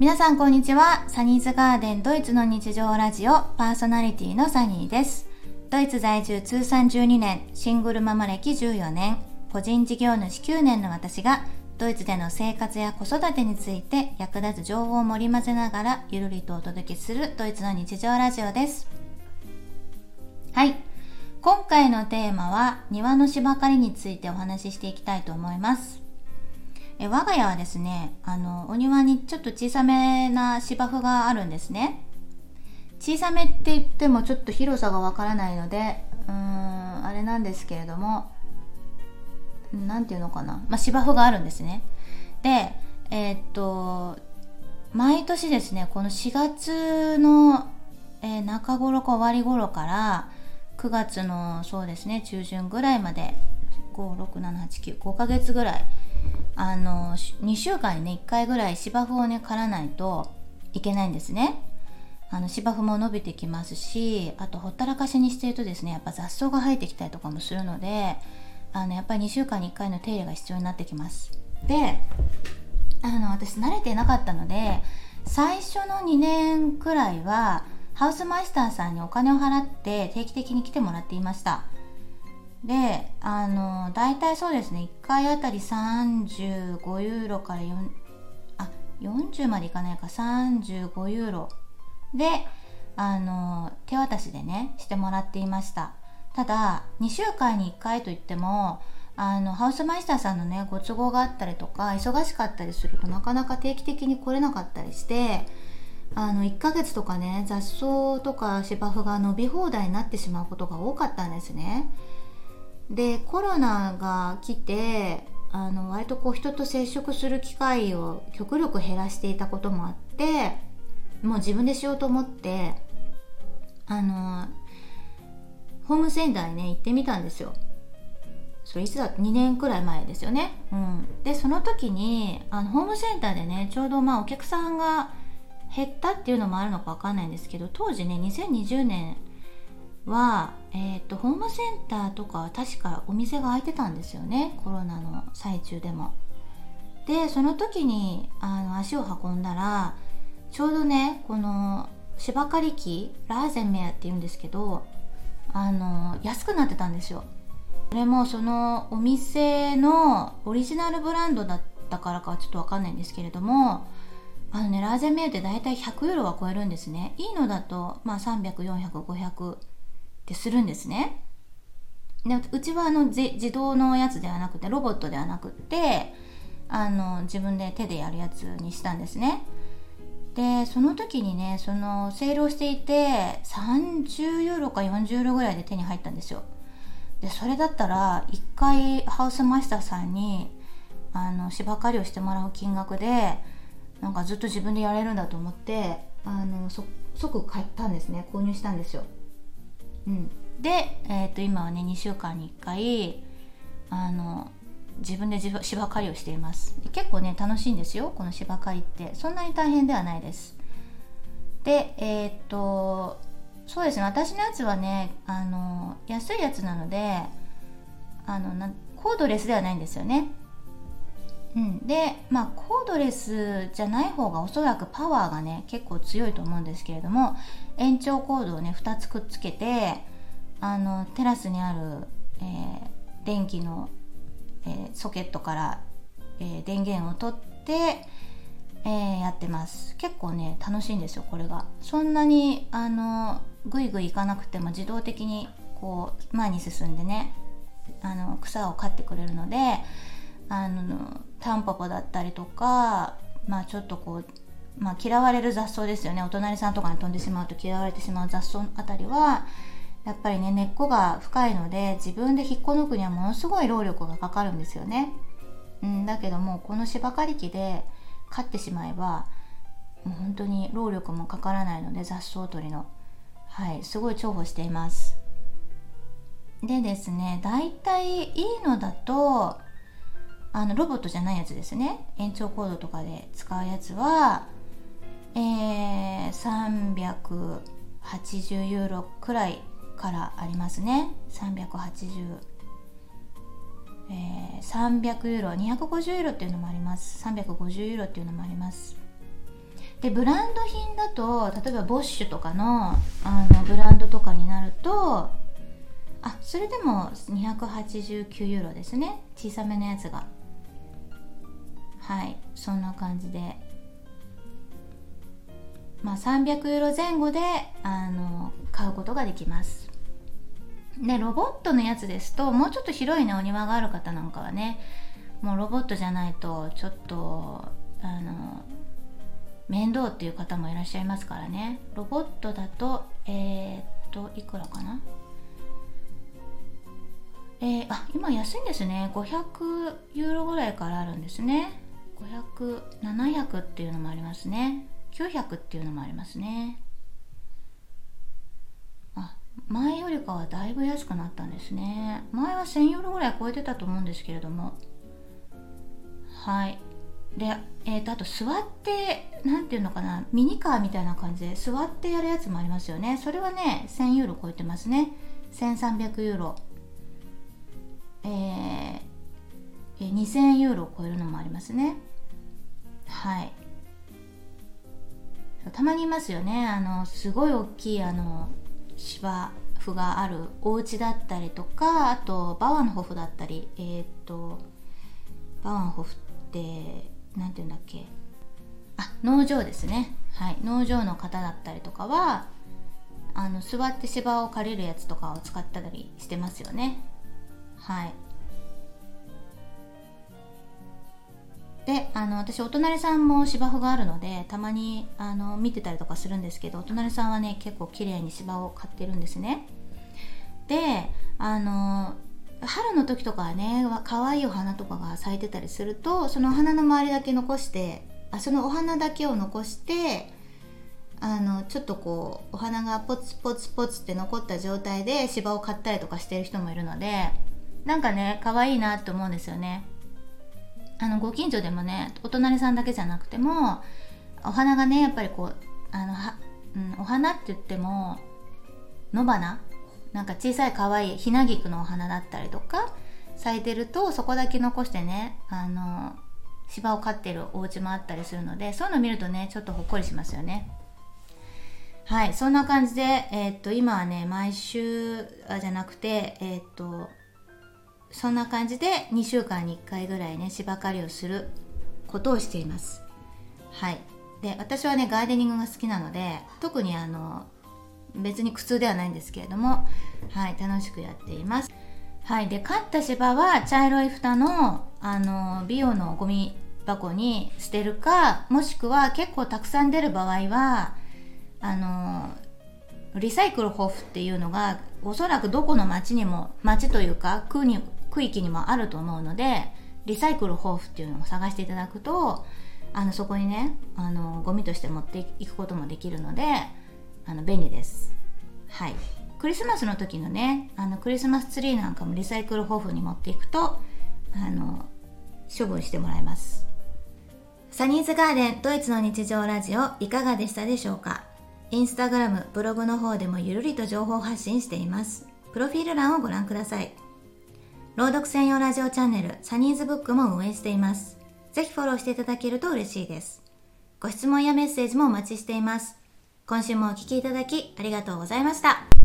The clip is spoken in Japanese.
皆さんこんにちは。サニーズガーデンドイツの日常ラジオパーソナリティのサニーです。ドイツ在住通算12年、シングルママ歴14年、個人事業主9年の私がドイツでの生活や子育てについて役立つ情報を盛り混ぜながらゆるりとお届けするドイツの日常ラジオです。はい。今回のテーマは庭の芝刈りについてお話ししていきたいと思います。え我が家はですねあのお庭にちょっと小さめな芝生があるんですね。小さめって言ってもちょっと広さがわからないのでうーんあれなんですけれども何て言うのかな、まあ、芝生があるんですね。でえー、っと毎年ですねこの4月の、えー、中頃か終わり頃から9月のそうですね中旬ぐらいまで56789 5ヶ月ぐらいあの2週間にね1回ぐらい芝生をね刈らないといけないんですね。あの芝生も伸びてきますしあとほったらかしにしてるとですねやっぱ雑草が生えてきたりとかもするのであのやっぱり2週間に1回の手入れが必要になってきます。であの私慣れてなかったので最初の2年くらいはハウスマイスターさんにお金を払って定期的に来てもらっていました。であの大体そうですね。1回あたり35ユーロから4あ40までいかないか。35ユーロであの手渡しでねしてもらっていました。ただ2週間に1回といってもあのハウスマイスターさんのねご都合があったりとか忙しかったりするとなかなか定期的に来れなかったりしてあの1ヶ月とかね雑草とか芝生が伸び放題になってしまうことが多かったんですね。でコロナが来てあの割とこう人と接触する機会を極力減らしていたこともあってもう自分でしようと思ってあのホームセンターにね行ってみたんですよ。それいつだ？2年くらい前ですよね。うん、でその時にあのホームセンターでねちょうどまあお客さんが減ったっていうのもあるのか分かんないんですけど当時ね2020年は、えーと、ホームセンターとか確かお店が開いてたんですよねコロナの最中でも。でその時にあの足を運んだらちょうどねこの芝刈り機ラーゼンメアっていうんですけどあの安くなってたんですよ。それもそのお店のオリジナルブランドだったからかはちょっとわかんないんですけれどもあのねラーゼンメアって大体100ユーロは超えるんですねいいのだとまあ300400500ってするんですね。でうちはあの自動のやつではなくてロボットではなくってあの自分で手でやるやつにしたんですね。でその時にねそのセールをしていて30ユーロか40ユーロぐらいで手に入ったんですよ。でそれだったら1回ハウスマスターさんにあの芝刈りをしてもらう金額でなんかずっと自分でやれるんだと思ってあの即買ったんですね購入したんですよ。うん、で、えー、と今はね2週間に1回あの自分で芝刈りをしています。結構ね楽しいんですよこの芝刈りって。そんなに大変ではないです。でえっ、とそうですね私のやつはねあの安いやつなのであのなコードレスではないんですよね。うん、でまあコードレスじゃない方がおそらくパワーがね結構強いと思うんですけれども延長コードをね2つくっつけてあのテラスにある、えー、電気の、えー、ソケットから、えー、電源を取って、えやってます。結構ね楽しいんですよこれが。そんなにあのぐいぐいいかなくても自動的にこう前に進んでねあの草を刈ってくれるのであのタンポポだったりとかまあちょっとこうまあ、嫌われる雑草ですよね。お隣さんとかに飛んでしまうと嫌われてしまう雑草あたりはやっぱりね根っこが深いので自分で引っこ抜くにはものすごい労力がかかるんですよね、うん、だけどもこの芝刈り機で刈ってしまえばもう本当に労力もかからないので雑草取りの。はいすごい重宝しています。でですねだいたいいいのだとあのロボットじゃないやつですね。延長コードとかで使うやつはえー、380ユーロくらいからありますね。380えー、300ユーロ250ユーロっていうのもあります。350ユーロっていうのもあります。でブランド品だと例えばボッシュとかのあのブランドとかになるとあそれでも289ユーロですね。小さめのやつが。はいそんな感じで。まあ300ユーロ前後であの買うことができます。でロボットのやつですともうちょっと広いねお庭がある方なんかはねもうロボットじゃないとちょっとあの面倒っていう方もいらっしゃいますからね。ロボットだとえー、っといくらかな？えー、あ今安いんですね。500ユーロぐらいからあるんですね。500700っていうのもありますね。900っていうのもありますね。あ前よりかはだいぶ安くなったんですね。前は1000ユーロぐらい超えてたと思うんですけれども。はい。で、えーと、あと座って何ていうのかなミニカーみたいな感じで座ってやるやつもありますよね。それはね1000ユーロ超えてますね。1300ユーロ。えー、2000ユーロを超えるのもありますね。はい。たまにいますよね。あのすごい大きいあの芝生があるお家だったりとかあとバワンホフだったりえっ、とバワンホフって何て言うんだっけ。あ農場ですね。はい。農場の方だったりとかはあの座って芝を借りるやつとかを使ったりしてますよね。はい。であの私お隣さんも芝生があるのでたまにあの見てたりとかするんですけどお隣さんはね結構綺麗に芝を買ってるんですね。であの春の時とかはね可愛いお花とかが咲いてたりするとそのお花の周りだけ残してあそのお花だけを残してあのちょっとこうお花がポツポツポツって残った状態で芝を買ったりとかしてる人もいるのでなんかね可愛いなって思うんですよね。あのご近所でもねお隣さんだけじゃなくてもお花がねやっぱりこうあのは、うん、お花って言っても野花なんか小さい可愛いひなぎくのお花だったりとか咲いてるとそこだけ残してねあの芝を飼ってるお家もあったりするのでそういうの見るとねちょっとほっこりしますよね。はいそんな感じで、えー、っと今はね毎週あじゃなくてえー、っとそんな感じで2週間に1回ぐらいね芝刈りをすることをしています。はい。で私はねガーデニングが好きなので特にあの別に苦痛ではないんですけれども、はい、楽しくやっています。はい、で飼った芝は茶色い蓋のあの美容のゴミ箱に捨てるかもしくは結構たくさん出る場合はあのリサイクル豊富っていうのがおそらくどこの町にも町というか区に区域にもあると思うのでリサイクル豊富っていうのを探していただくとあのそこにねあのゴミとして持っていくこともできるのであの便利です。はい。クリスマスの時のねあのクリスマスツリーなんかもリサイクル豊富に持っていくとあの処分してもらえます。サニーズガーデンドイツの日常ラジオいかがでしたでしょうか？インスタグラム、ブログの方でもゆるりと情報発信しています。プロフィール欄をご覧ください。朗読専用ラジオチャンネルサニーズブックも運営しています。ぜひフォローしていただけると嬉しいです。ご質問やメッセージもお待ちしています。今週もお聴きいただきありがとうございました。